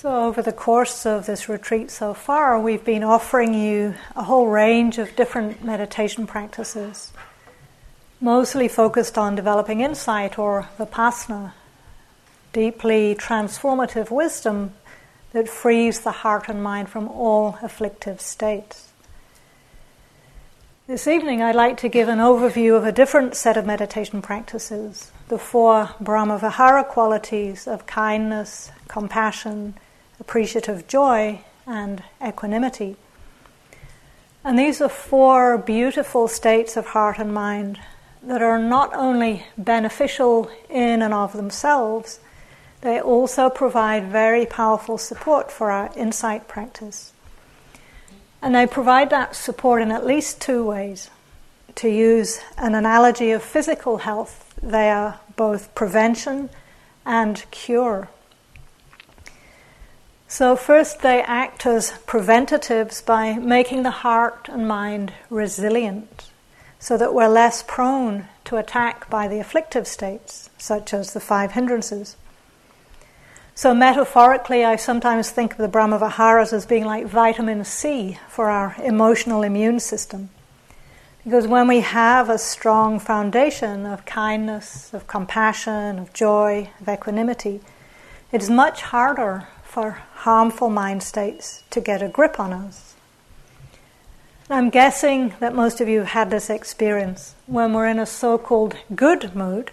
So, over the course of this retreat so far, we've been offering you a whole range of different meditation practices, mostly focused on developing insight or vipassana, deeply transformative wisdom that frees the heart and mind from all afflictive states. This evening, I'd like to give an overview of a different set of meditation practices the four Brahmavihara qualities of kindness, compassion, appreciative joy, and equanimity. And these are four beautiful states of heart and mind that are not only beneficial in and of themselves, they also provide very powerful support for our insight practice. And they provide that support in at least two ways. To use an analogy of physical health, they are both prevention and cure. So, first, they act as preventatives by making the heart and mind resilient so that we're less prone to attack by the afflictive states, such as the five hindrances. So, metaphorically, I sometimes think of the Brahmaviharas as being like vitamin C for our emotional immune system. Because when we have a strong foundation of kindness, of compassion, of joy, of equanimity, it's much harder for harmful mind states to get a grip on us. I'm guessing that most of you have had this experience when we're in a so called good mood.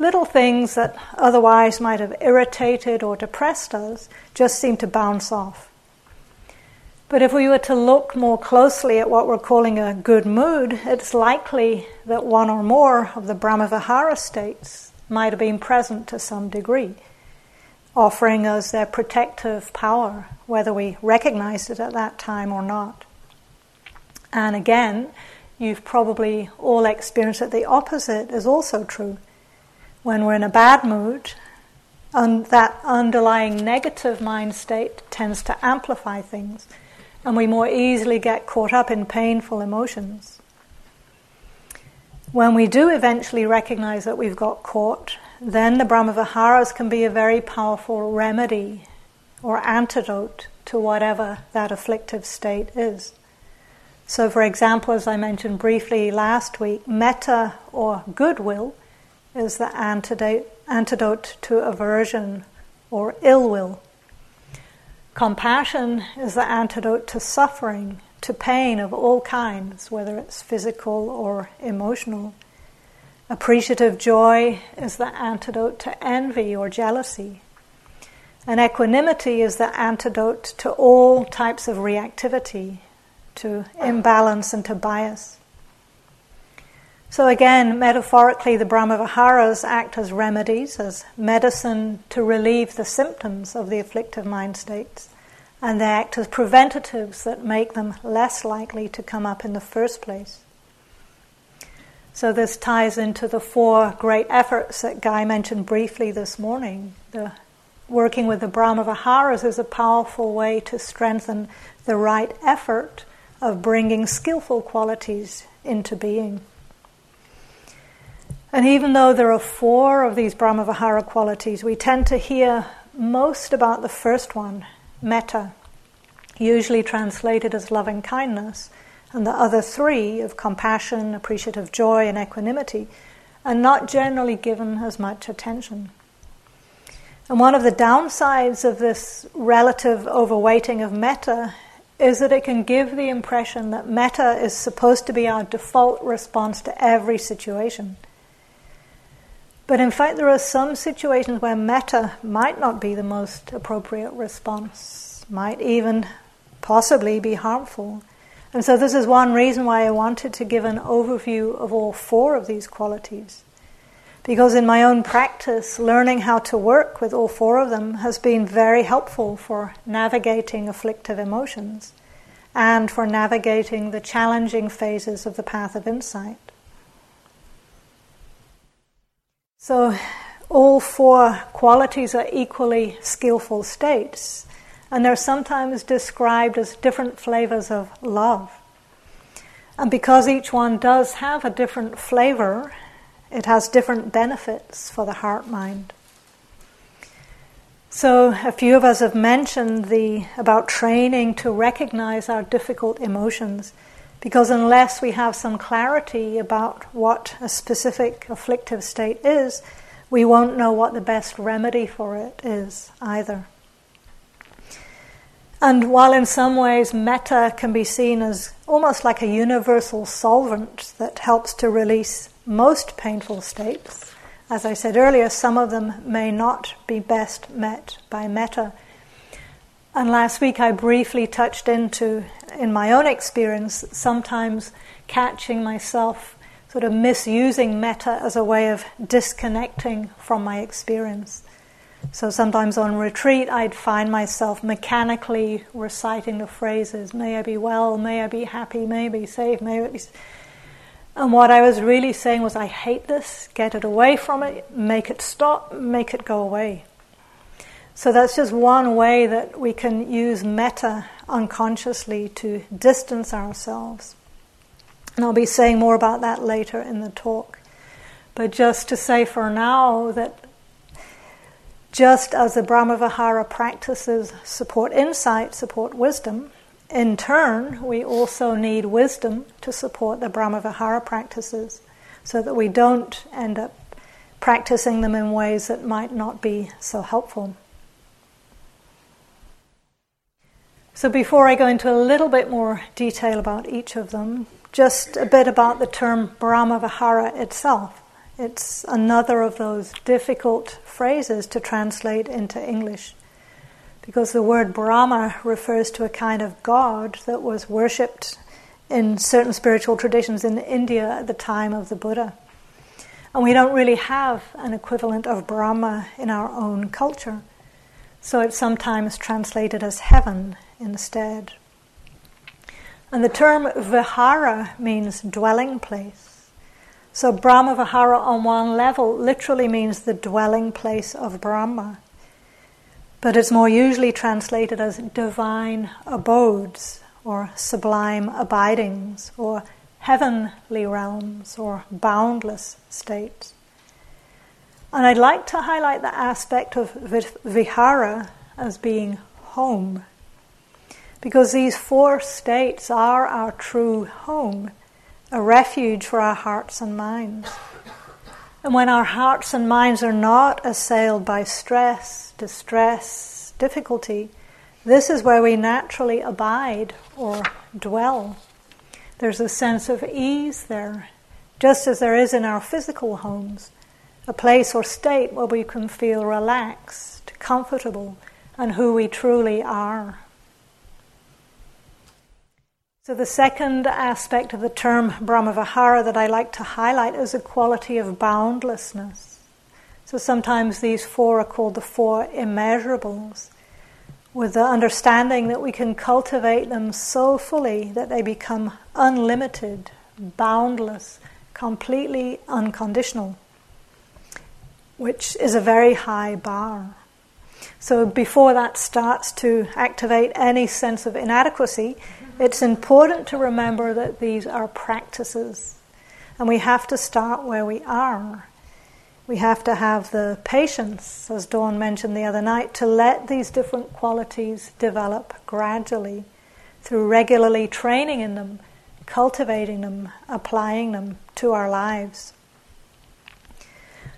Little things that otherwise might have irritated or depressed us just seem to bounce off. But if we were to look more closely at what we're calling a good mood, it's likely that one or more of the Brahmavihara states might have been present to some degree offering us their protective power, whether we recognized it at that time or not. And again, you've probably all experienced that the opposite is also true. When we're in a bad mood, and that underlying negative mind state tends to amplify things, and we more easily get caught up in painful emotions. When we do eventually recognize that we've got caught, then the Brahmaviharas can be a very powerful remedy or antidote to whatever that afflictive state is. So, for example, as I mentioned briefly last week, metta or goodwill is the antidote, antidote to aversion or ill will. Compassion is the antidote to suffering, to pain of all kinds, whether it's physical or emotional. Appreciative joy is the antidote to envy or jealousy. And equanimity is the antidote to all types of reactivity, to imbalance and to bias. So, again, metaphorically, the Brahmaviharas act as remedies, as medicine to relieve the symptoms of the afflictive mind states. And they act as preventatives that make them less likely to come up in the first place. So this ties into the four great efforts that Guy mentioned briefly this morning. The working with the Brahmaviharas is a powerful way to strengthen the right effort of bringing skillful qualities into being. And even though there are four of these Brahmavihara qualities, we tend to hear most about the first one, metta, usually translated as loving kindness and the other three of compassion, appreciative joy, and equanimity are not generally given as much attention. And one of the downsides of this relative overweighting of metta is that it can give the impression that metta is supposed to be our default response to every situation. But in fact, there are some situations where metta might not be the most appropriate response, might even possibly be harmful. And so, this is one reason why I wanted to give an overview of all four of these qualities. Because in my own practice, learning how to work with all four of them has been very helpful for navigating afflictive emotions and for navigating the challenging phases of the path of insight. So, all four qualities are equally skillful states and they're sometimes described as different flavors of love. And because each one does have a different flavor, it has different benefits for the heart mind. So, a few of us have mentioned the about training to recognize our difficult emotions, because unless we have some clarity about what a specific afflictive state is, we won't know what the best remedy for it is either. And while in some ways metta can be seen as almost like a universal solvent that helps to release most painful states, as I said earlier, some of them may not be best met by metta. And last week I briefly touched into, in my own experience, sometimes catching myself sort of misusing metta as a way of disconnecting from my experience. So sometimes on retreat, I'd find myself mechanically reciting the phrases, may I be well, may I be happy, may I be safe, may I be. And what I was really saying was, I hate this, get it away from it, make it stop, make it go away. So that's just one way that we can use metta unconsciously to distance ourselves. And I'll be saying more about that later in the talk. But just to say for now that just as the Brahmavihara practices support insight, support wisdom, in turn, we also need wisdom to support the Brahmavihara practices so that we don't end up practicing them in ways that might not be so helpful. So, before I go into a little bit more detail about each of them, just a bit about the term Brahmavihara itself. It's another of those difficult phrases to translate into English because the word Brahma refers to a kind of god that was worshipped in certain spiritual traditions in India at the time of the Buddha. And we don't really have an equivalent of Brahma in our own culture. So it's sometimes translated as heaven instead. And the term vihara means dwelling place. So Brahma Vihara on one level literally means the dwelling place of Brahma. But it's more usually translated as divine abodes or sublime abidings or heavenly realms or boundless states. And I'd like to highlight the aspect of vihara as being home, because these four states are our true home, a refuge for our hearts and minds. And when our hearts and minds are not assailed by stress, distress, difficulty, this is where we naturally abide or dwell. There's a sense of ease there, just as there is in our physical homes, a place or state where we can feel relaxed, comfortable, and who we truly are. So, the second aspect of the term Brahmavihara that I like to highlight is a quality of boundlessness. So, sometimes these four are called the four immeasurables, with the understanding that we can cultivate them so fully that they become unlimited, boundless, completely unconditional, which is a very high bar. So, before that starts to activate any sense of inadequacy, it's important to remember that these are practices, and we have to start where we are. We have to have the patience, as Dawn mentioned the other night, to let these different qualities develop gradually through regularly training in them, cultivating them, applying them to our lives.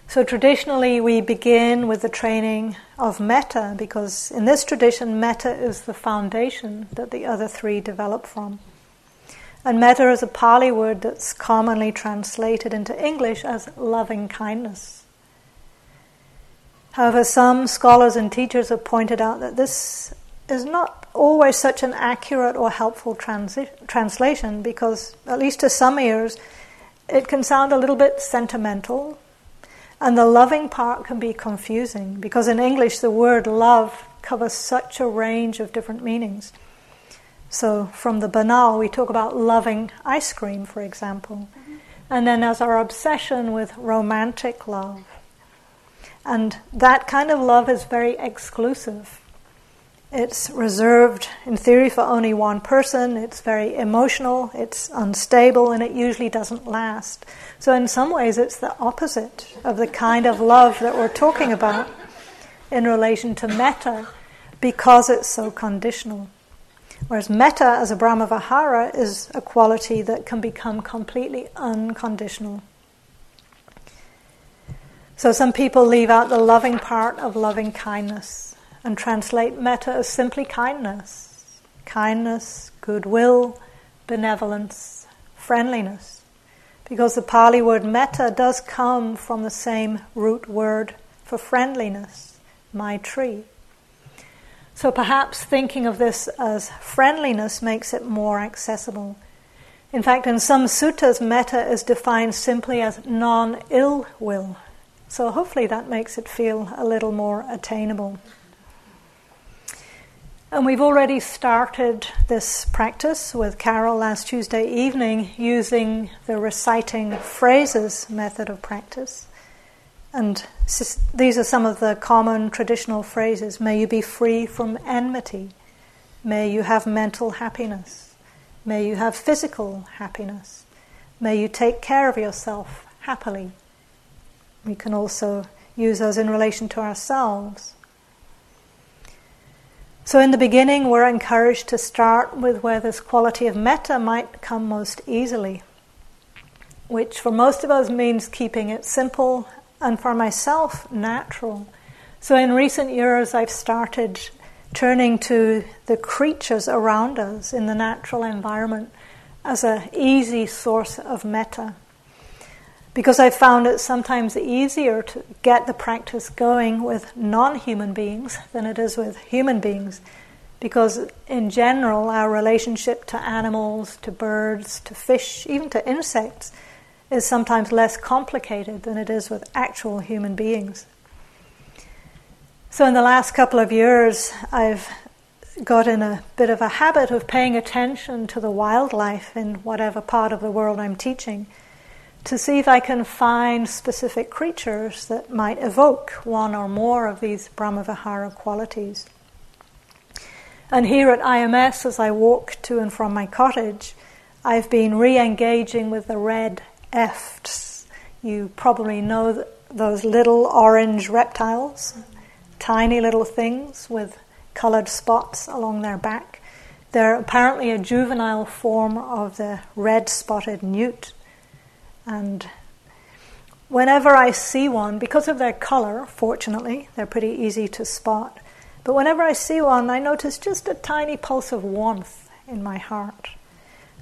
So traditionally, we begin with the training of metta because in this tradition, metta is the foundation that the other three develop from. And metta is a Pali word that's commonly translated into English as loving kindness. However, some scholars and teachers have pointed out that this is not always such an accurate or helpful transi- translation because, at least to some ears, it can sound a little bit sentimental and the loving part can be confusing because in English the word love covers such a range of different meanings. So, from the banal, we talk about loving ice cream, for example. Mm-hmm. And then as our obsession with romantic love. And that kind of love is very exclusive. It's reserved, in theory, for only one person. It's very emotional, it's unstable, and it usually doesn't last. So, in some ways, it's the opposite of the kind of love that we're talking about. in relation to metta because it's so conditional. Whereas metta as a Brahmavihara is a quality that can become completely unconditional. So some people leave out the loving part of loving kindness and translate metta as simply kindness. Kindness, goodwill, benevolence, friendliness. Because the Pali word metta does come from the same root word for friendliness, maitri. So perhaps thinking of this as friendliness makes it more accessible. In fact, in some suttas, metta is defined simply as non ill will. So hopefully that makes it feel a little more attainable. And we've already started this practice with Carol last Tuesday evening using the reciting phrases method of practice. And these are some of the common traditional phrases. May you be free from enmity. May you have mental happiness. May you have physical happiness. May you take care of yourself happily. We can also use those in relation to ourselves. So, in the beginning, we're encouraged to start with where this quality of metta might come most easily, which for most of us means keeping it simple and for myself, natural. So, in recent years, I've started turning to the creatures around us in the natural environment as an easy source of metta because I found it sometimes easier to get the practice going with non human beings than it is with human beings. Because in general, our relationship to animals, to birds, to fish, even to insects, is sometimes less complicated than it is with actual human beings. So, in the last couple of years, I've got in a bit of a habit of paying attention to the wildlife in whatever part of the world I'm teaching to see if I can find specific creatures that might evoke one or more of these Brahmavihara qualities. And here at IMS, as I walk to and from my cottage, I've been re engaging with the red efts. You probably know those little orange reptiles, tiny little things with coloured spots along their back. They're apparently a juvenile form of the red spotted newt. And whenever I see one, because of their color, fortunately, they're pretty easy to spot. But whenever I see one, I notice just a tiny pulse of warmth in my heart.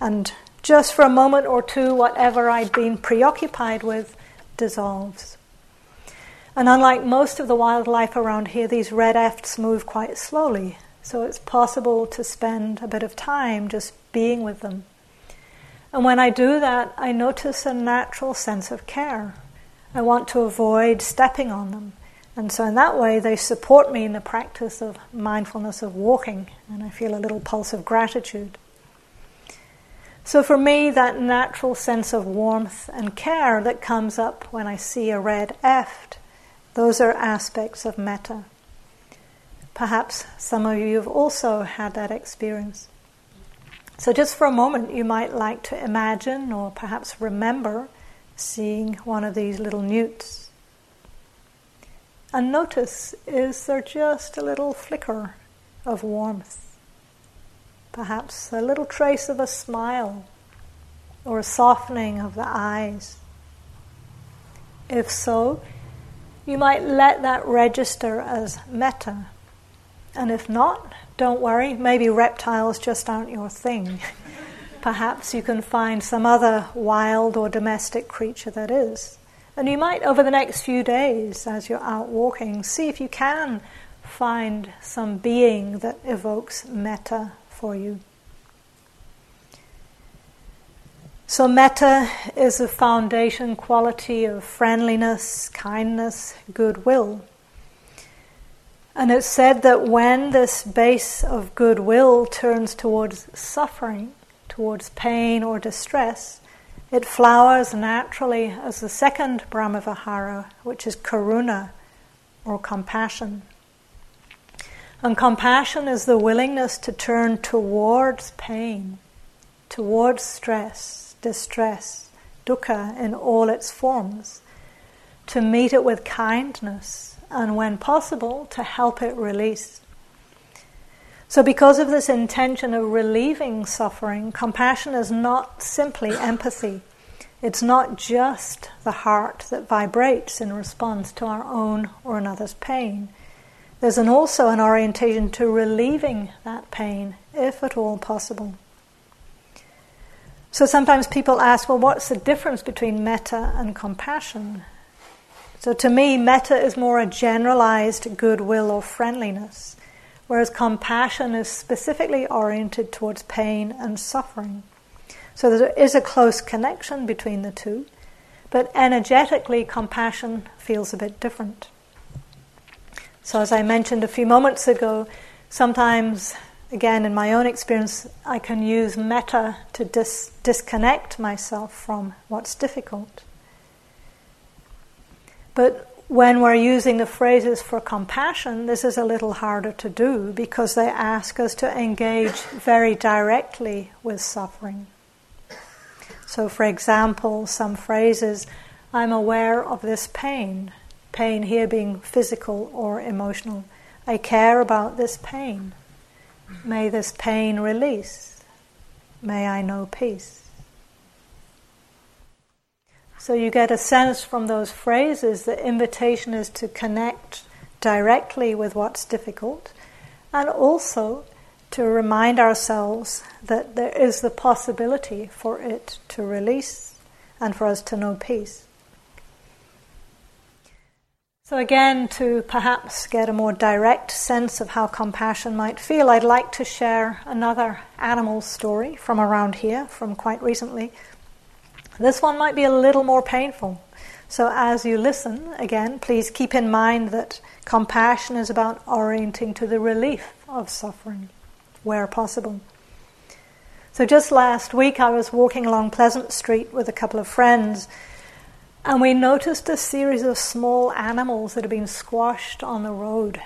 And just for a moment or two, whatever I'd been preoccupied with dissolves. And unlike most of the wildlife around here, these red efts move quite slowly, so it's possible to spend a bit of time just being with them. And when I do that, I notice a natural sense of care. I want to avoid stepping on them. And so, in that way, they support me in the practice of mindfulness of walking, and I feel a little pulse of gratitude. So, for me, that natural sense of warmth and care that comes up when I see a red eft, those are aspects of metta. Perhaps some of you have also had that experience. So, just for a moment, you might like to imagine or perhaps remember seeing one of these little newts. And notice is there just a little flicker of warmth? Perhaps a little trace of a smile or a softening of the eyes. If so, you might let that register as metta. And if not, don't worry, maybe reptiles just aren't your thing. Perhaps you can find some other wild or domestic creature that is. And you might, over the next few days, as you're out walking, see if you can find some being that evokes metta for you. So, metta is a foundation quality of friendliness, kindness, goodwill. And it's said that when this base of goodwill turns towards suffering, towards pain or distress, it flowers naturally as the second Brahmavihara, which is karuna or compassion. And compassion is the willingness to turn towards pain, towards stress, distress, dukkha in all its forms, to meet it with kindness and when possible, to help it release. So, because of this intention of relieving suffering, compassion is not simply empathy. It's not just the heart that vibrates in response to our own or another's pain. There's an also an orientation to relieving that pain, if at all possible. So sometimes people ask, well, what's the difference between metta and compassion? So to me, metta is more a generalized goodwill or friendliness whereas compassion is specifically oriented towards pain and suffering. So there is a close connection between the two, but energetically, compassion feels a bit different. So, as I mentioned a few moments ago, sometimes, again, in my own experience, I can use metta to dis- disconnect myself from what's difficult. But when we're using the phrases for compassion, this is a little harder to do because they ask us to engage very directly with suffering. So, for example, some phrases, I'm aware of this pain, pain here being physical or emotional. I care about this pain. May this pain release. May I know peace. So you get a sense from those phrases that invitation is to connect directly with what's difficult and also to remind ourselves that there is the possibility for it to release and for us to know peace. So, again, to perhaps get a more direct sense of how compassion might feel, I'd like to share another animal story from around here, from quite recently. This one might be a little more painful. So, as you listen, again, please keep in mind that compassion is about orienting to the relief of suffering where possible. So, just last week, I was walking along Pleasant Street with a couple of friends, and we noticed a series of small animals that had been squashed on the road.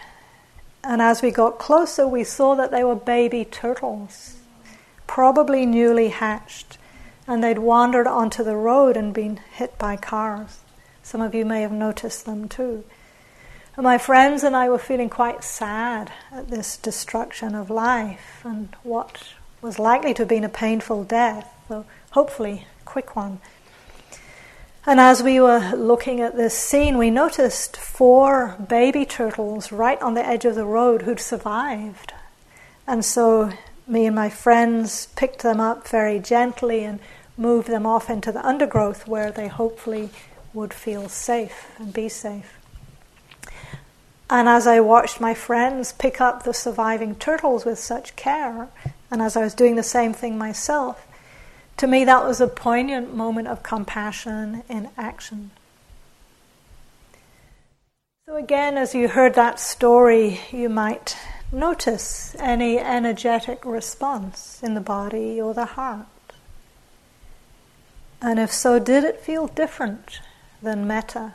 And as we got closer, we saw that they were baby turtles, probably newly hatched and they'd wandered onto the road and been hit by cars. Some of you may have noticed them too. And my friends and I were feeling quite sad at this destruction of life and what was likely to have been a painful death, though hopefully a quick one. And as we were looking at this scene, we noticed four baby turtles right on the edge of the road who'd survived. And so me and my friends picked them up very gently and move them off into the undergrowth where they hopefully would feel safe and be safe. And as I watched my friends pick up the surviving turtles with such care, and as I was doing the same thing myself, to me that was a poignant moment of compassion in action. So, again, as you heard that story, you might notice any energetic response in the body or the heart. And if so, did it feel different than metta?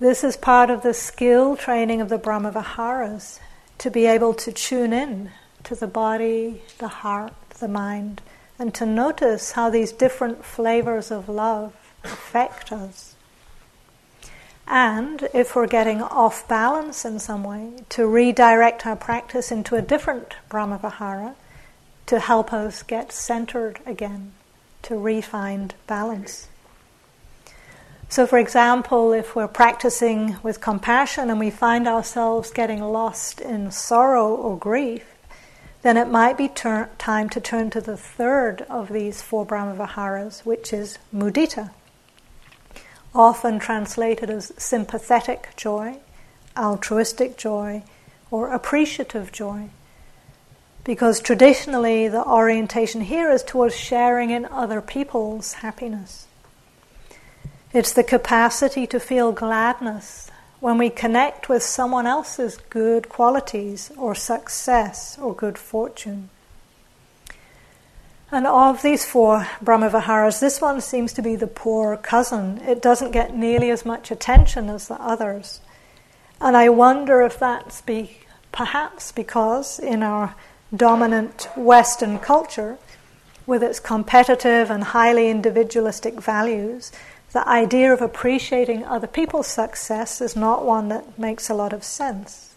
This is part of the skill training of the Brahmaviharas to be able to tune in to the body, the heart, the mind, and to notice how these different flavors of love affect us. And if we're getting off balance in some way, to redirect our practice into a different Brahmavihara to help us get centered again, to refind balance. So, for example, if we're practicing with compassion and we find ourselves getting lost in sorrow or grief, then it might be ter- time to turn to the third of these four Brahmaviharas, which is mudita, often translated as sympathetic joy, altruistic joy, or appreciative joy because traditionally the orientation here is towards sharing in other people's happiness. It's the capacity to feel gladness when we connect with someone else's good qualities or success or good fortune. And of these four Brahmaviharas, this one seems to be the poor cousin. It doesn't get nearly as much attention as the others. And I wonder if that's be, perhaps because in our dominant Western culture, with its competitive and highly individualistic values, the idea of appreciating other people's success is not one that makes a lot of sense.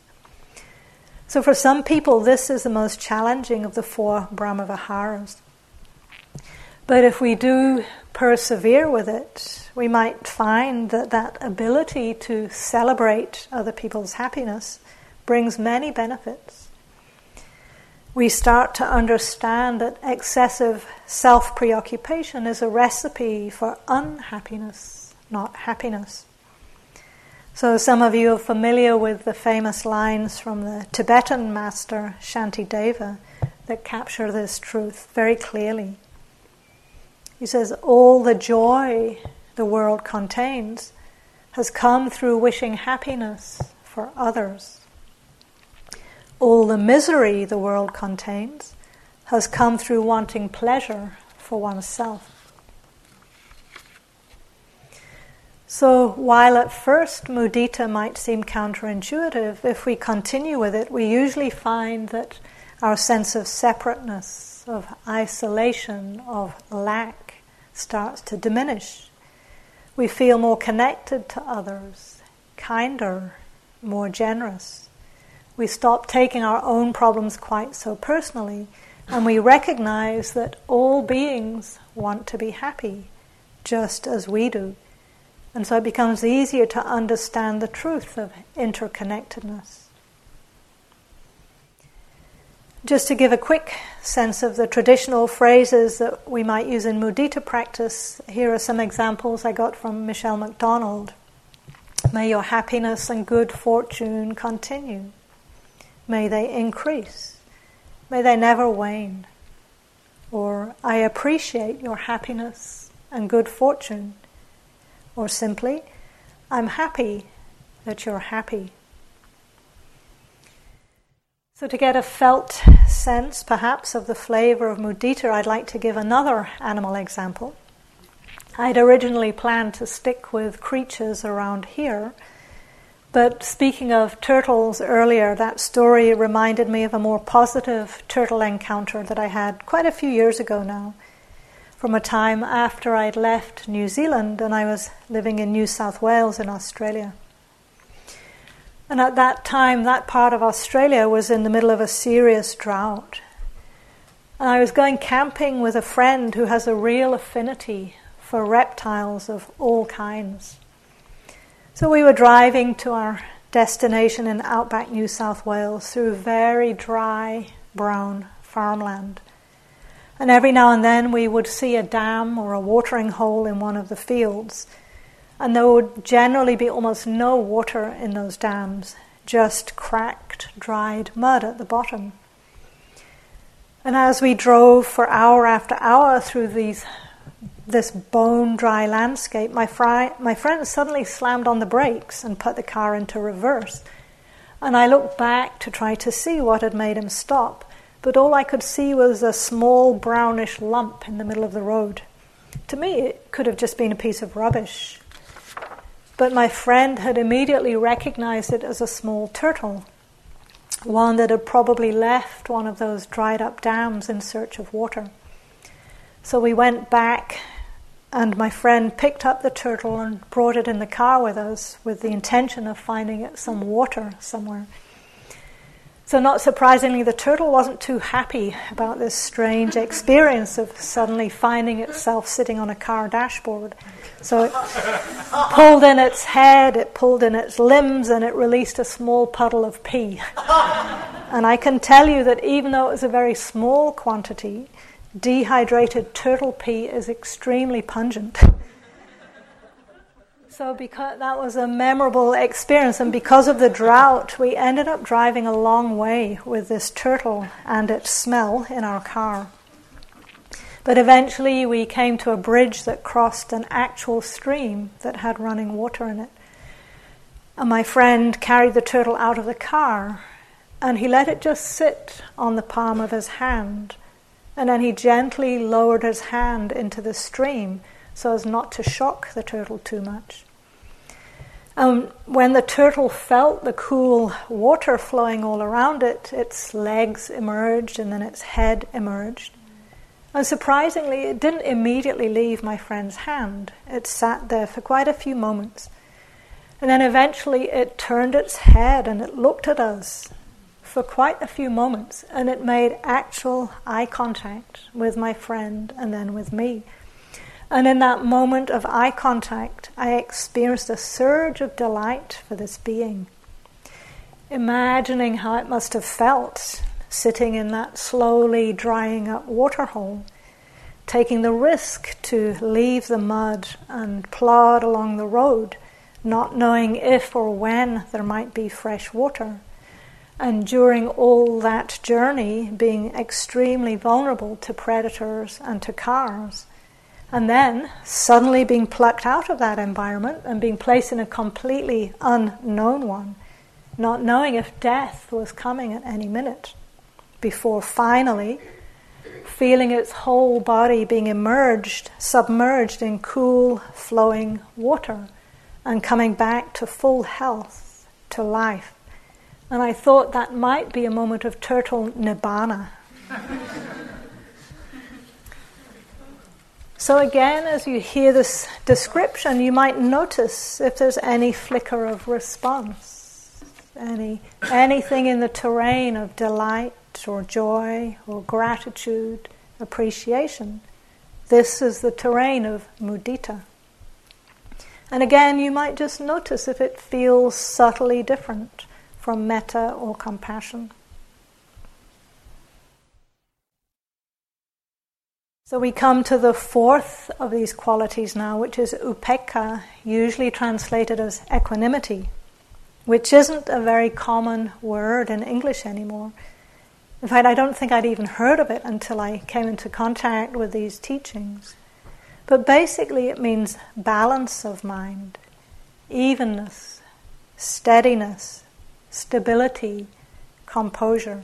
So, for some people, this is the most challenging of the four Brahmaviharas. But if we do persevere with it, we might find that that ability to celebrate other people's happiness brings many benefits. We start to understand that excessive self preoccupation is a recipe for unhappiness, not happiness. So, some of you are familiar with the famous lines from the Tibetan master Shantideva that capture this truth very clearly. He says, All the joy the world contains has come through wishing happiness for others. All the misery the world contains has come through wanting pleasure for oneself. So, while at first mudita might seem counterintuitive, if we continue with it, we usually find that our sense of separateness, of isolation, of lack starts to diminish. We feel more connected to others, kinder, more generous. We stop taking our own problems quite so personally and we recognize that all beings want to be happy, just as we do. And so it becomes easier to understand the truth of interconnectedness. Just to give a quick sense of the traditional phrases that we might use in mudita practice, here are some examples I got from Michelle McDonald. May your happiness and good fortune continue. May they increase. May they never wane. Or, I appreciate your happiness and good fortune. Or simply, I'm happy that you're happy. So, to get a felt sense, perhaps, of the flavor of mudita, I'd like to give another animal example. I'd originally planned to stick with creatures around here, but speaking of turtles earlier, that story reminded me of a more positive turtle encounter that I had quite a few years ago now, from a time after I'd left New Zealand and I was living in New South Wales in Australia. And at that time, that part of Australia was in the middle of a serious drought. And I was going camping with a friend who has a real affinity for reptiles of all kinds. So we were driving to our destination in outback New South Wales through very dry, brown farmland. And every now and then we would see a dam or a watering hole in one of the fields. And there would generally be almost no water in those dams, just cracked, dried mud at the bottom. And as we drove for hour after hour through these this bone dry landscape, my, fri- my friend suddenly slammed on the brakes and put the car into reverse. And I looked back to try to see what had made him stop, but all I could see was a small brownish lump in the middle of the road. To me, it could have just been a piece of rubbish. But my friend had immediately recognized it as a small turtle, one that had probably left one of those dried up dams in search of water. So we went back, and my friend picked up the turtle and brought it in the car with us with the intention of finding it some water somewhere. So, not surprisingly, the turtle wasn't too happy about this strange experience of suddenly finding itself sitting on a car dashboard. So, it pulled in its head, it pulled in its limbs, and it released a small puddle of pee. and I can tell you that even though it was a very small quantity, dehydrated turtle pee is extremely pungent. so, because that was a memorable experience, and because of the drought, we ended up driving a long way with this turtle and its smell in our car. But eventually, we came to a bridge that crossed an actual stream that had running water in it. And my friend carried the turtle out of the car, and he let it just sit on the palm of his hand and then he gently lowered his hand into the stream so as not to shock the turtle too much. Um, when the turtle felt the cool water flowing all around it, its legs emerged and then its head emerged. And surprisingly, it didn't immediately leave my friend's hand. It sat there for quite a few moments. And then eventually it turned its head and it looked at us for quite a few moments and it made actual eye contact with my friend and then with me. And in that moment of eye contact, I experienced a surge of delight for this being. Imagining how it must have felt sitting in that slowly drying up waterhole, taking the risk to leave the mud and plod along the road, not knowing if or when there might be fresh water. And during all that journey, being extremely vulnerable to predators and to cars and then suddenly being plucked out of that environment and being placed in a completely unknown one, not knowing if death was coming at any minute, before finally feeling its whole body being immersed, submerged in cool, flowing water, and coming back to full health, to life. And I thought that might be a moment of turtle nibbana. So, again, as you hear this description, you might notice if there's any flicker of response, any, anything in the terrain of delight or joy or gratitude, appreciation. This is the terrain of mudita. And again, you might just notice if it feels subtly different from metta or compassion. So we come to the fourth of these qualities now, which is upekkha, usually translated as equanimity, which isn't a very common word in English anymore. In fact, I don't think I'd even heard of it until I came into contact with these teachings. But basically, it means balance of mind, evenness, steadiness, stability, composure.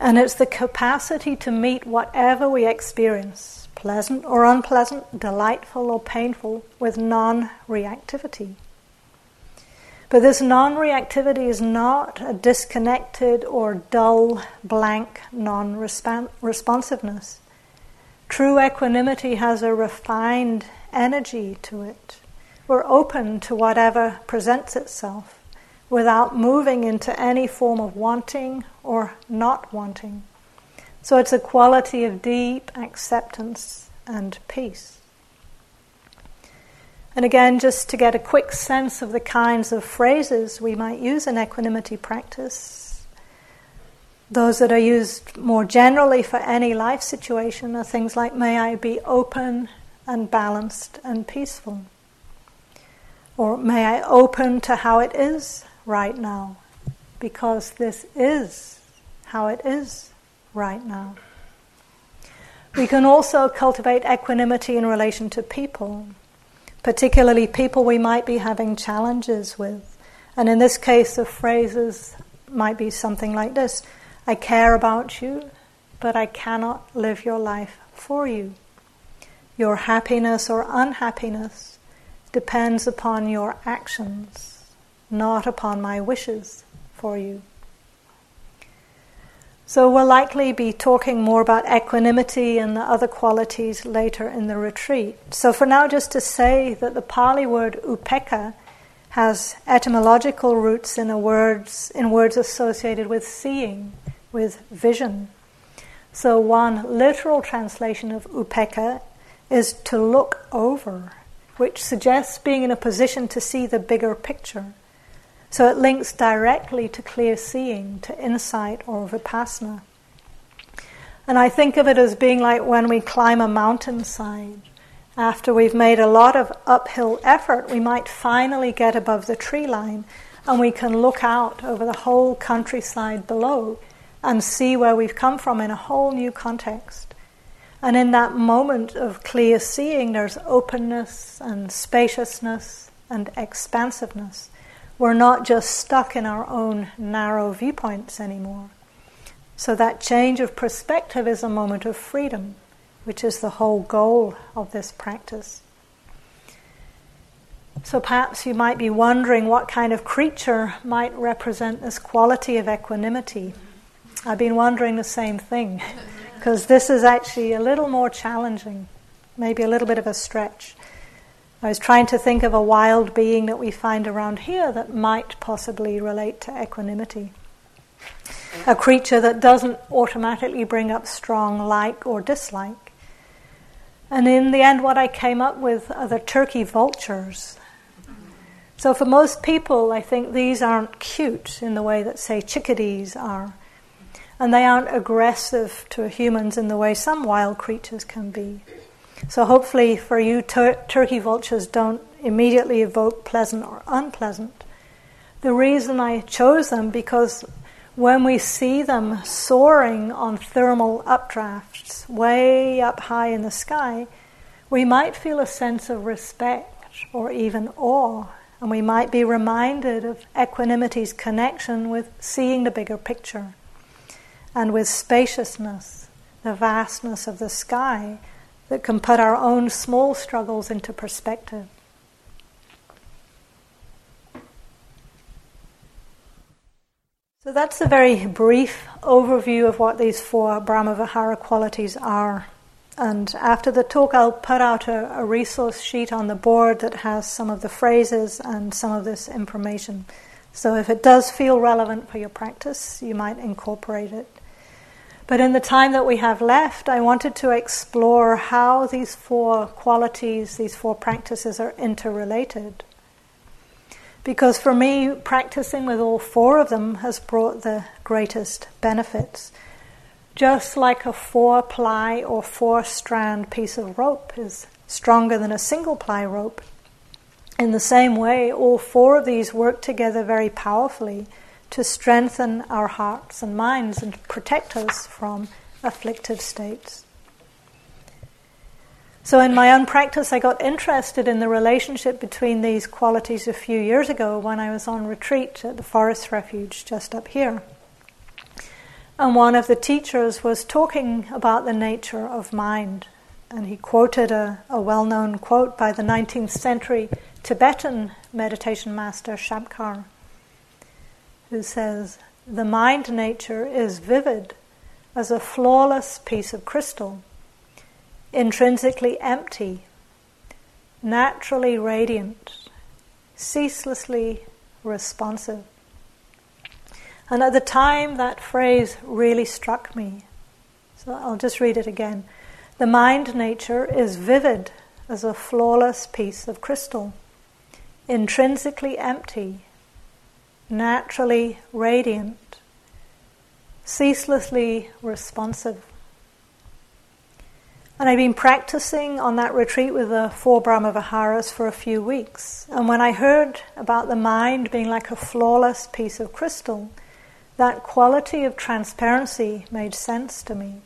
And it's the capacity to meet whatever we experience, pleasant or unpleasant, delightful or painful, with non reactivity. But this non reactivity is not a disconnected or dull, blank non responsiveness. True equanimity has a refined energy to it. We're open to whatever presents itself without moving into any form of wanting or not wanting. So it's a quality of deep acceptance and peace. And again, just to get a quick sense of the kinds of phrases we might use in equanimity practice, those that are used more generally for any life situation are things like, May I be open and balanced and peaceful. Or, May I open to how it is right now because this is how it is right now. We can also cultivate equanimity in relation to people, particularly people we might be having challenges with. And in this case, the phrases might be something like this I care about you, but I cannot live your life for you. Your happiness or unhappiness depends upon your actions not upon my wishes for you. So, we'll likely be talking more about equanimity and the other qualities later in the retreat. So, for now, just to say that the Pali word upekkha has etymological roots in, words, in words associated with seeing, with vision. So, one literal translation of upekkha is to look over, which suggests being in a position to see the bigger picture. So it links directly to clear seeing, to insight or vipassana. And I think of it as being like when we climb a mountainside. After we've made a lot of uphill effort, we might finally get above the tree line and we can look out over the whole countryside below and see where we've come from in a whole new context. And in that moment of clear seeing, there's openness and spaciousness and expansiveness. We're not just stuck in our own narrow viewpoints anymore. So that change of perspective is a moment of freedom, which is the whole goal of this practice. So perhaps you might be wondering what kind of creature might represent this quality of equanimity. I've been wondering the same thing. because this is actually a little more challenging, maybe a little bit of a stretch. I was trying to think of a wild being that we find around here that might possibly relate to equanimity. A creature that doesn't automatically bring up strong like or dislike. And in the end, what I came up with are the turkey vultures. So, for most people, I think these aren't cute in the way that, say, chickadees are. And they aren't aggressive to humans in the way some wild creatures can be. So hopefully for you, tur- turkey vultures don't immediately evoke pleasant or unpleasant. The reason I chose them because when we see them soaring on thermal updrafts way up high in the sky, we might feel a sense of respect or even awe, and we might be reminded of equanimity's connection with seeing the bigger picture and with spaciousness, the vastness of the sky that can put our own small struggles into perspective. So that's a very brief overview of what these four Brahmavihara qualities are. And after the talk, I'll put out a, a, resource sheet on the board that has some of the phrases and some of this information. So if it does feel relevant for your practice, you might incorporate it. But in the time that we have left, I wanted to explore how these four qualities, these four practices are interrelated. Because for me, practicing with all four of them has brought the greatest benefits. Just like a four ply or four strand piece of rope is stronger than a single ply rope, in the same way, all four of these work together very powerfully to strengthen our hearts and minds and protect us from afflictive states. So, in my own practice, I got interested in the relationship between these qualities a few years ago when I was on retreat at the Forest Refuge just up here. And one of the teachers was talking about the nature of mind. And he quoted a, a well known quote by the 19th century Tibetan meditation master Shabkar who says, The mind nature is vivid as a flawless piece of crystal, intrinsically empty, naturally radiant, ceaselessly responsive. And at the time, that phrase really struck me. So I'll just read it again. The mind nature is vivid as a flawless piece of crystal, intrinsically empty, naturally radiant, ceaselessly responsive. And I've been practicing on that retreat with the four Brahmaviharas for a few weeks. And when I heard about the mind being like a flawless piece of crystal, that quality of transparency made sense to me.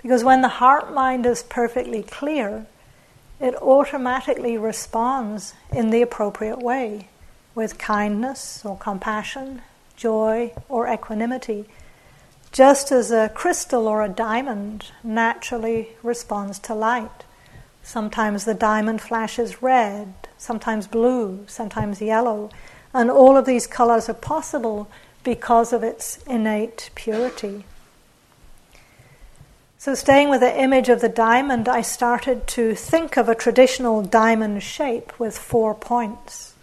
Because when the heart mind is perfectly clear, it automatically responds in the appropriate way with kindness or compassion, joy or equanimity, just as a crystal or a diamond naturally responds to light. Sometimes the diamond flashes red, sometimes blue, sometimes yellow, and all of these colors are possible because of its innate purity. So, staying with the image of the diamond, I started to think of a traditional diamond shape with four points.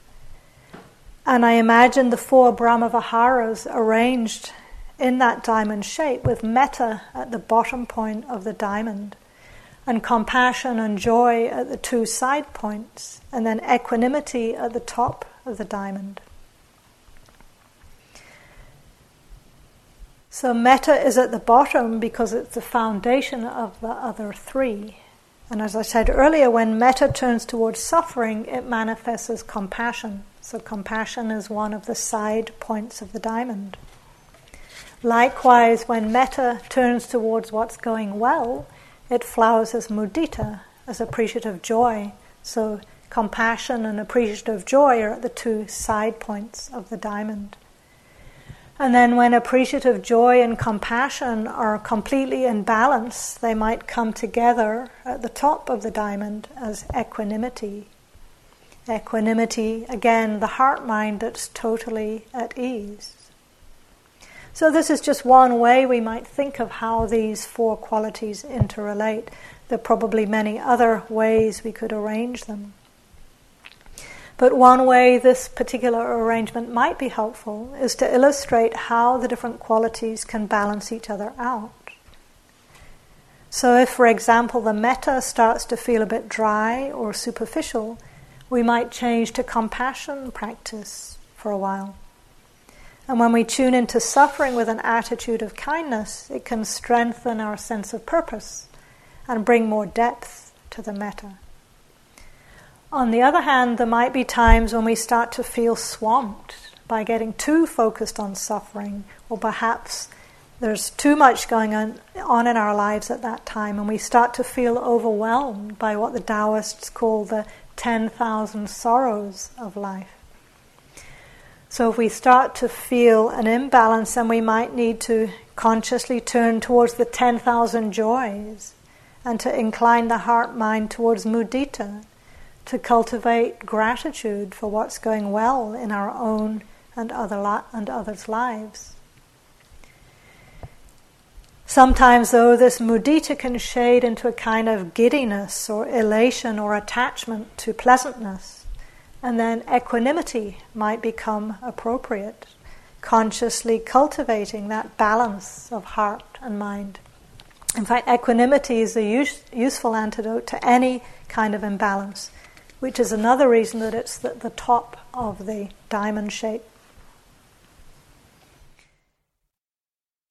And I imagine the four Brahmaviharas arranged in that diamond shape with metta at the bottom point of the diamond, and compassion and joy at the two side points, and then equanimity at the top of the diamond. So, metta is at the bottom because it's the foundation of the other three. And as I said earlier, when metta turns towards suffering, it manifests as compassion. So, compassion is one of the side points of the diamond. Likewise, when metta turns towards what's going well, it flowers as mudita, as appreciative joy. So, compassion and appreciative joy are at the two side points of the diamond. And then, when appreciative joy and compassion are completely in balance, they might come together at the top of the diamond as equanimity Equanimity, again, the heart mind that's totally at ease. So, this is just one way we might think of how these four qualities interrelate. There are probably many other ways we could arrange them. But one way this particular arrangement might be helpful is to illustrate how the different qualities can balance each other out. So, if, for example, the metta starts to feel a bit dry or superficial, we might change to compassion practice for a while. And when we tune into suffering with an attitude of kindness, it can strengthen our sense of purpose and bring more depth to the metta. On the other hand, there might be times when we start to feel swamped by getting too focused on suffering, or perhaps there's too much going on, on in our lives at that time, and we start to feel overwhelmed by what the Taoists call the 10,000 sorrows of life. So, if we start to feel an imbalance, then we might need to consciously turn towards the 10,000 joys and to incline the heart mind towards mudita to cultivate gratitude for what's going well in our own and other li- and others' lives. Sometimes, though, this mudita can shade into a kind of giddiness or elation or attachment to pleasantness, and then equanimity might become appropriate, consciously cultivating that balance of heart and mind. In fact, equanimity is a use- useful antidote to any kind of imbalance which is another reason that it's the, the top of the diamond shape.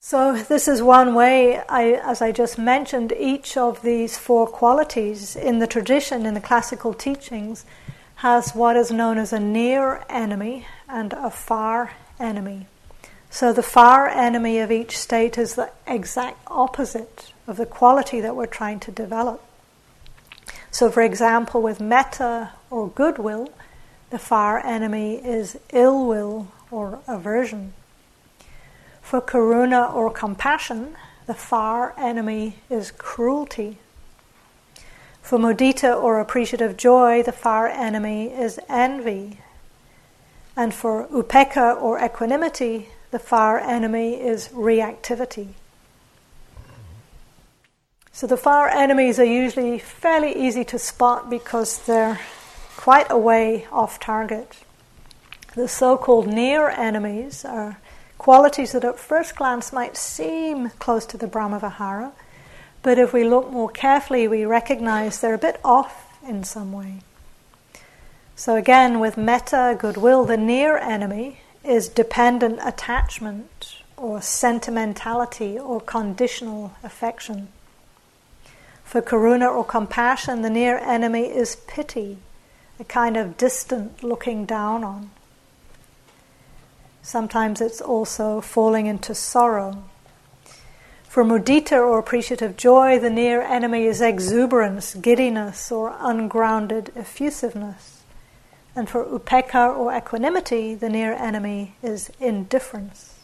So, this is one way, I, as I just mentioned, each of these four qualities in the tradition, in the classical teachings, has what is known as a near enemy and a far enemy. So, the far enemy of each state is the exact opposite of the quality that we're trying to develop. So, for example, with metta or goodwill, the far enemy is ill will or aversion. For karuna or compassion, the far enemy is cruelty. For mudita or appreciative joy, the far enemy is envy. And for upekkha or equanimity, the far enemy is reactivity. So the far enemies are usually fairly easy to spot because they're quite a way off target. The so called near enemies are qualities that at first glance might seem close to the Brahmavihara, but if we look more carefully, we recognize they're a bit off in some way. So, again, with metta, goodwill, the near enemy is dependent attachment or sentimentality or conditional affection. For karuna or compassion, the near enemy is pity, a kind of distant looking down on. Sometimes it's also falling into sorrow. For mudita or appreciative joy, the near enemy is exuberance, giddiness, or ungrounded effusiveness. And for upekkha or equanimity, the near enemy is indifference.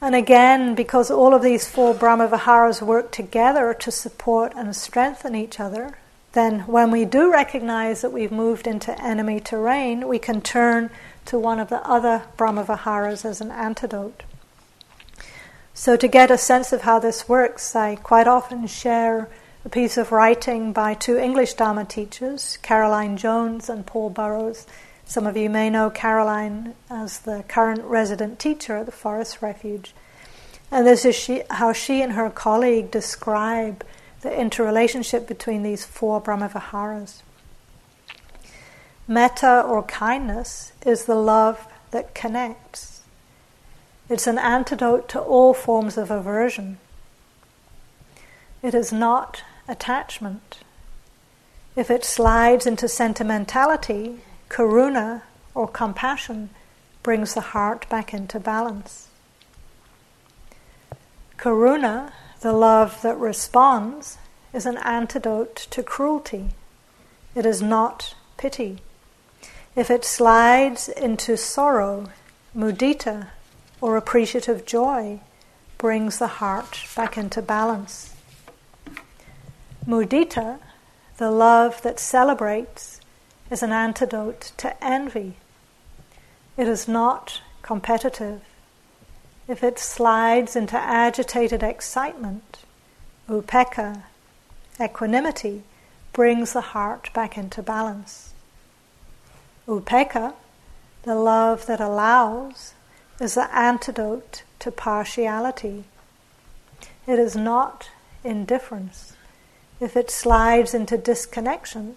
And again, because all of these four Brahma Viharas work together to support and strengthen each other, then when we do recognize that we've moved into enemy terrain, we can turn to one of the other Brahma Viharas as an antidote. So, to get a sense of how this works, I quite often share a piece of writing by two English Dharma teachers, Caroline Jones and Paul Burrows some of you may know Caroline as the current resident teacher at the Forest Refuge. And this is she, how she and her colleague describe the interrelationship between these four Brahmaviharas. Metta or kindness is the love that connects. It's an antidote to all forms of aversion. It is not attachment. If it slides into sentimentality, karuna or compassion brings the heart back into balance. Karuna, the love that responds, is an antidote to cruelty. It is not pity. If it slides into sorrow, mudita, or appreciative joy, brings the heart back into balance. Mudita, the love that celebrates, is an antidote to envy. It is not competitive. If it slides into agitated excitement, upekkha, equanimity, brings the heart back into balance. Upekkha, the love that allows, is the antidote to partiality. It is not indifference. If it slides into disconnection,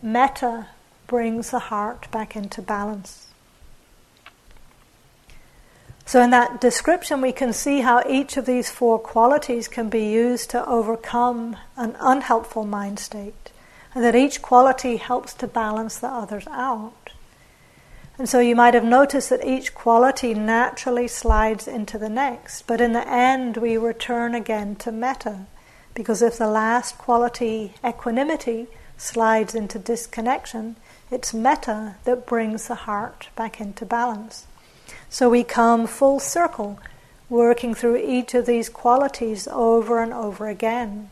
metta brings the heart back into balance. So, in that description, we can see how each of these four qualities can be used to overcome an unhelpful mind state, and that each quality helps to balance the others out. And so, you might have noticed that each quality naturally slides into the next, but in the end, we return again to metta, because if the last quality, equanimity, slides into disconnection, it's metta that brings the heart back into balance. So we come full circle, working through each of these qualities over and over again.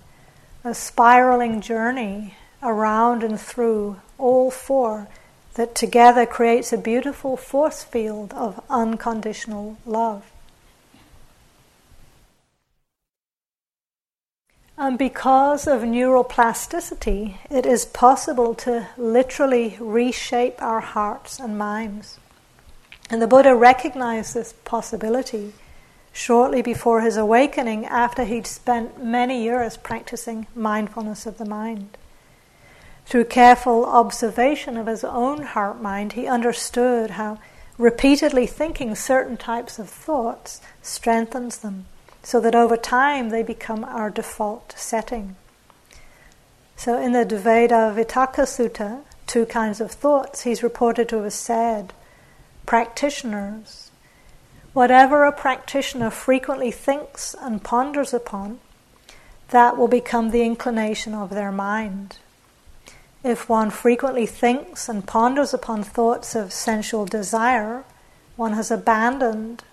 A spiraling journey around and through all four that together creates a beautiful force field of unconditional love. And because of neuroplasticity, it is possible to literally reshape our hearts and minds. And the Buddha recognized this possibility shortly before his awakening after he'd spent many years practicing mindfulness of the mind. Through careful observation of his own heart mind, he understood how repeatedly thinking certain types of thoughts strengthens them, so that over time they become our default setting. So in the Dvedha Vitakka Sutta, two kinds of thoughts, he's reported to have said practitioners. Whatever a practitioner frequently thinks and ponders upon, that will become the inclination of their mind. If one frequently thinks and ponders upon thoughts of sensual desire, one has abandoned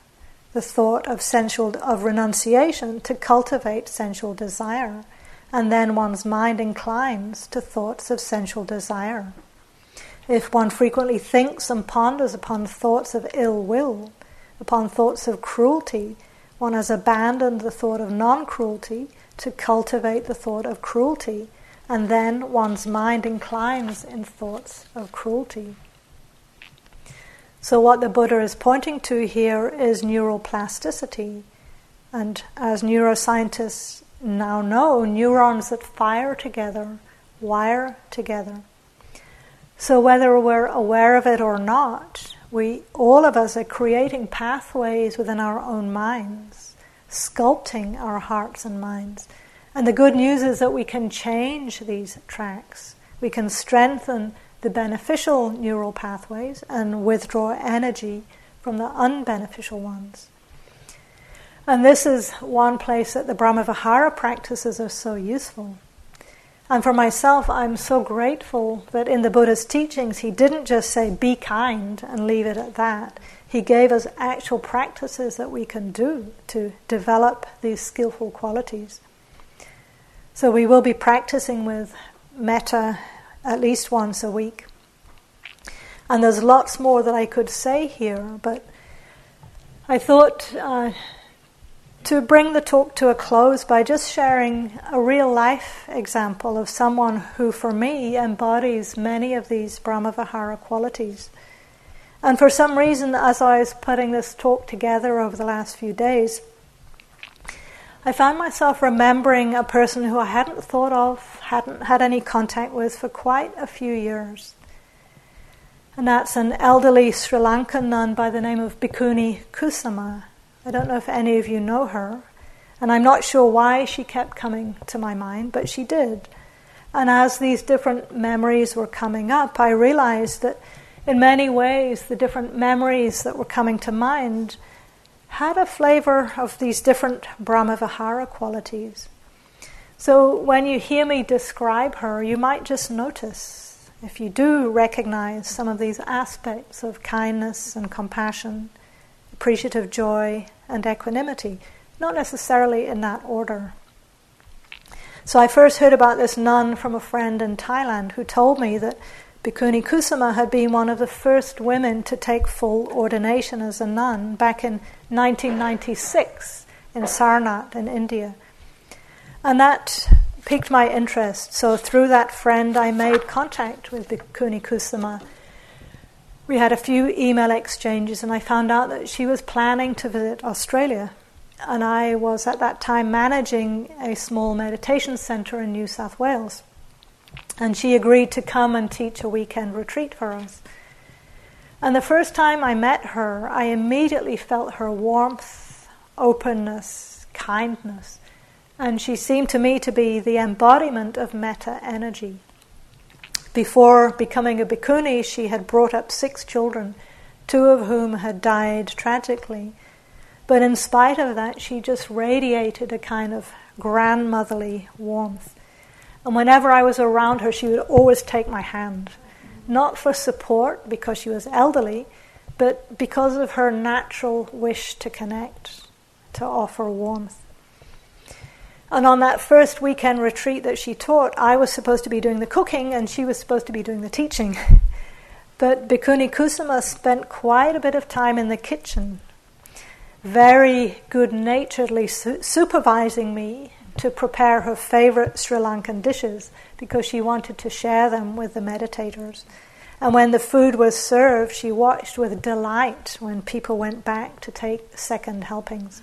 the thought of sensual of renunciation to cultivate sensual desire, and then one's mind inclines to thoughts of sensual desire. If one frequently thinks and ponders upon thoughts of ill will, upon thoughts of cruelty, one has abandoned the thought of non cruelty to cultivate the thought of cruelty, and then one's mind inclines in thoughts of cruelty. So, what the Buddha is pointing to here is neuroplasticity. And as neuroscientists now know, neurons that fire together wire together. So, whether we're aware of it or not, we, all of us, are creating pathways within our own minds, sculpting our hearts and minds. And the good news is that we can change these tracks. We can strengthen the beneficial neural pathways and withdraw energy from the unbeneficial ones. And this is one place that the Brahmavihara practices are so useful. And for myself, I'm so grateful that in the Buddha's teachings, he didn't just say, be kind and leave it at that. He gave us actual practices that we can do to develop these skillful qualities. So we will be practicing with metta at least once a week. And there's lots more that I could say here, but I thought uh, to bring the talk to a close by just sharing a real life example of someone who, for me, embodies many of these Brahmavihara qualities. And for some reason, as I was putting this talk together over the last few days, I found myself remembering a person who I hadn't thought of, hadn't had any contact with for quite a few years. And that's an elderly Sri Lankan nun by the name of Bhikkhuni Kusuma. I don't know if any of you know her, and I'm not sure why she kept coming to my mind, but she did. And as these different memories were coming up, I realized that in many ways the different memories that were coming to mind had a flavor of these different Brahmavihara qualities. So when you hear me describe her, you might just notice, if you do recognize some of these aspects of kindness and compassion, appreciative joy, and equanimity, not necessarily in that order. So I first heard about this nun from a friend in Thailand who told me that Bhikkhuni Kusuma had been one of the first women to take full ordination as a nun back in 1996 in Sarnath in India. And that piqued my interest. So through that friend, I made contact with Bhikkhuni Kusuma. We had a few email exchanges, and I found out that she was planning to visit Australia. And I was at that time managing a small meditation center in New South Wales. And she agreed to come and teach a weekend retreat for us. And the first time I met her, I immediately felt her warmth, openness, kindness. And she seemed to me to be the embodiment of metta energy. Before becoming a bhikkhuni, she had brought up six children, two of whom had died tragically. But in spite of that, she just radiated a kind of grandmotherly warmth. And whenever I was around her, she would always take my hand. Not for support because she was elderly, but because of her natural wish to connect, to offer warmth. And on that first weekend retreat that she taught, I was supposed to be doing the cooking and she was supposed to be doing the teaching. but Bhikkhuni Kusuma spent quite a bit of time in the kitchen, very good naturedly su- supervising me to prepare her favorite Sri Lankan dishes because she wanted to share them with the meditators. And when the food was served, she watched with delight when people went back to take second helpings.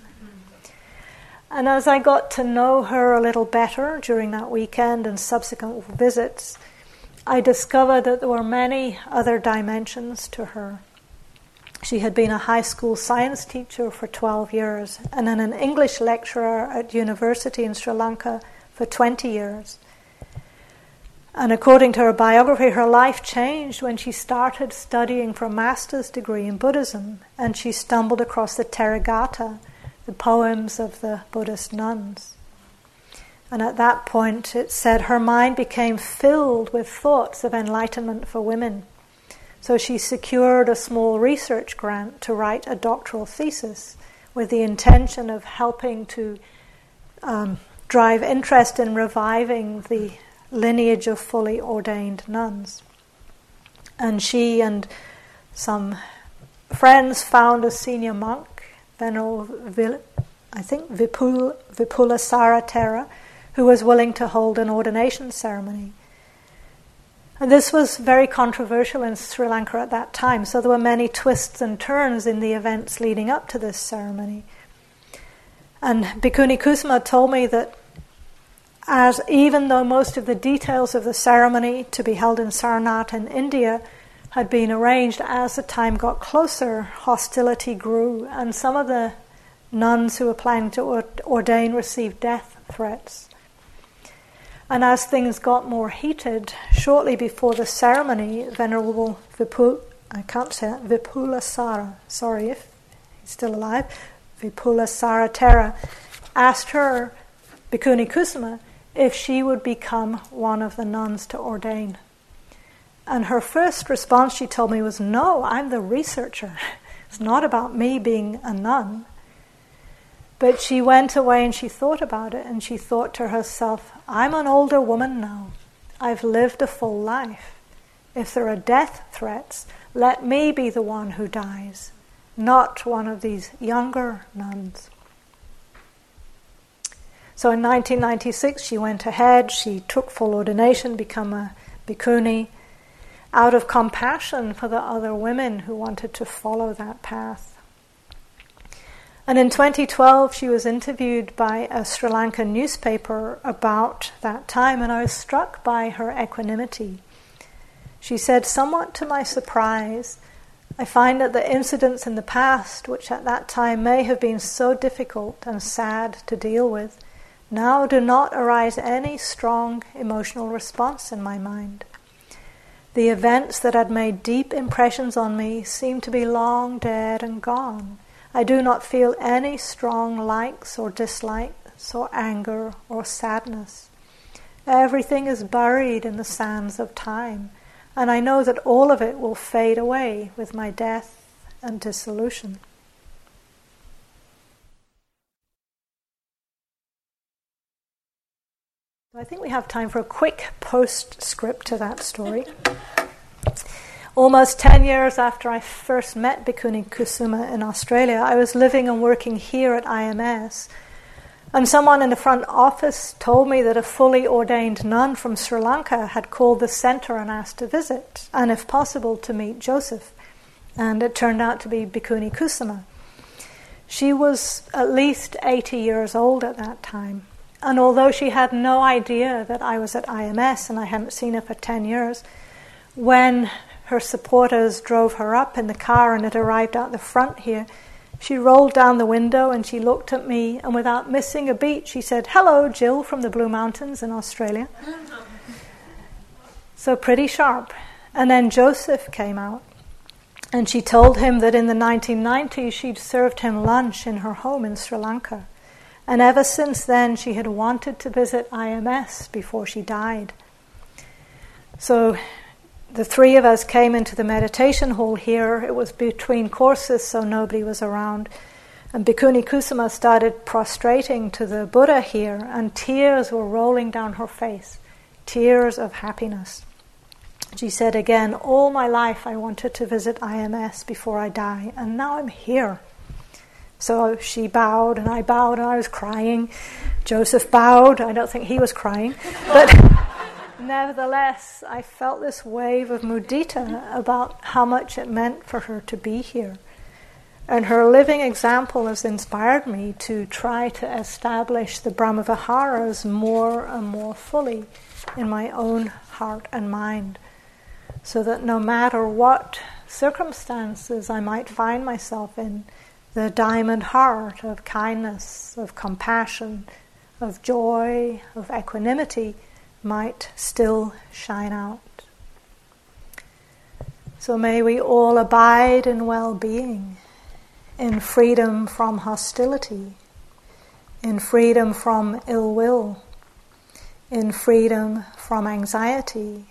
And as I got to know her a little better during that weekend and subsequent visits, I discovered that there were many other dimensions to her. She had been a high school science teacher for 12 years and then an English lecturer at university in Sri Lanka for 20 years. And according to her biography, her life changed when she started studying for a master's degree in Buddhism and she stumbled across the Therigatha, the poems of the Buddhist nuns. And at that point, it said her mind became filled with thoughts of enlightenment for women. So she secured a small research grant to write a doctoral thesis with the intention of helping to um, drive interest in reviving the lineage of fully ordained nuns. And she and some friends found a senior monk, Venerable, I think Vipul, Vipulasara Thera, who was willing to hold an ordination ceremony. And this was very controversial in Sri Lanka at that time, so there were many twists and turns in the events leading up to this ceremony. And Bhikkhuni Kusuma told me that as even though most of the details of the ceremony to be held in Sarnath in India had been arranged, as the time got closer, hostility grew, and some of the nuns who were planning to ordain received death threats. And as things got more heated, shortly before the ceremony, Venerable Vipul, I can't say Vipulasara, sorry if he's still alive, Vipulasara Thera, asked her, Bhikkhuni Kusuma, if she would become one of the nuns to ordain. And her first response, she told me, was, No, I'm the researcher. It's not about me being a nun. But she went away and she thought about it and she thought to herself, I'm an older woman now. I've lived a full life. If there are death threats, let me be the one who dies, not one of these younger nuns. So in 1996, she went ahead, she took full ordination, become a bhikkhuni, out of compassion for the other women who wanted to follow that path. And in 2012, she was interviewed by a Sri Lankan newspaper about that time, and I was struck by her equanimity. She said, somewhat to my surprise, I find that the incidents in the past, which at that time may have been so difficult and sad to deal with, now do not arise any strong emotional response in my mind. The events that had made deep impressions on me seem to be long dead and gone I do not feel any strong likes or dislikes or anger or sadness. Everything is buried in the sands of time, and I know that all of it will fade away with my death and dissolution. I think we have time for a quick postscript to that story. almost 10 years after I first met Bhikkhuni Kusuma in Australia, I was living and working here at IMS. And someone in the front office told me that a fully ordained nun from Sri Lanka had called the center and asked to visit, and if possible, to meet Joseph. And it turned out to be Bhikkhuni Kusuma. She was at least 80 years old at that time. And although she had no idea that I was at IMS and I hadn't seen her for 10 years, when her supporters drove her up in the car and it arrived out the front here, she rolled down the window and she looked at me, and without missing a beat, she said, Hello, Jill from the Blue Mountains in Australia. so pretty sharp. And then Joseph came out. And she told him that in the 1990s she'd served him lunch in her home in Sri Lanka. And ever since then, she had wanted to visit IMS before she died. So the three of us came into the meditation hall here. It was between courses, so nobody was around. And Bhikkhuni Kusuma started prostrating to the Buddha here, and tears were rolling down her face tears of happiness. She said again, All my life I wanted to visit IMS before I die, and now I'm here. So she bowed, and I bowed, and I was crying. Joseph bowed. I don't think he was crying. But nevertheless, I felt this wave of mudita about how much it meant for her to be here. And her living example has inspired me to try to establish the Brahmaviharas more and more fully in my own heart and mind so that no matter what circumstances I might find myself in, the diamond heart of kindness, of compassion, of joy, of equanimity might still shine out. So may we all abide in well being, in freedom from hostility, in freedom from ill will, in freedom from anxiety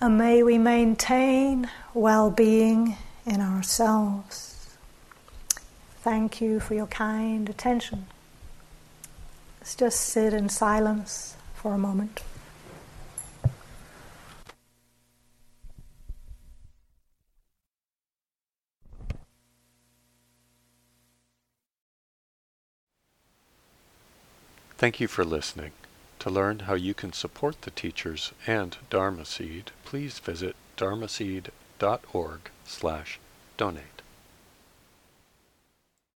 and may we maintain well being in ourselves. Thank you for your kind attention. Let's just sit in silence for a moment. Thank you for listening. To learn how you can support the teachers and Dharma Seed, please visit dharmaseed.org slash donate.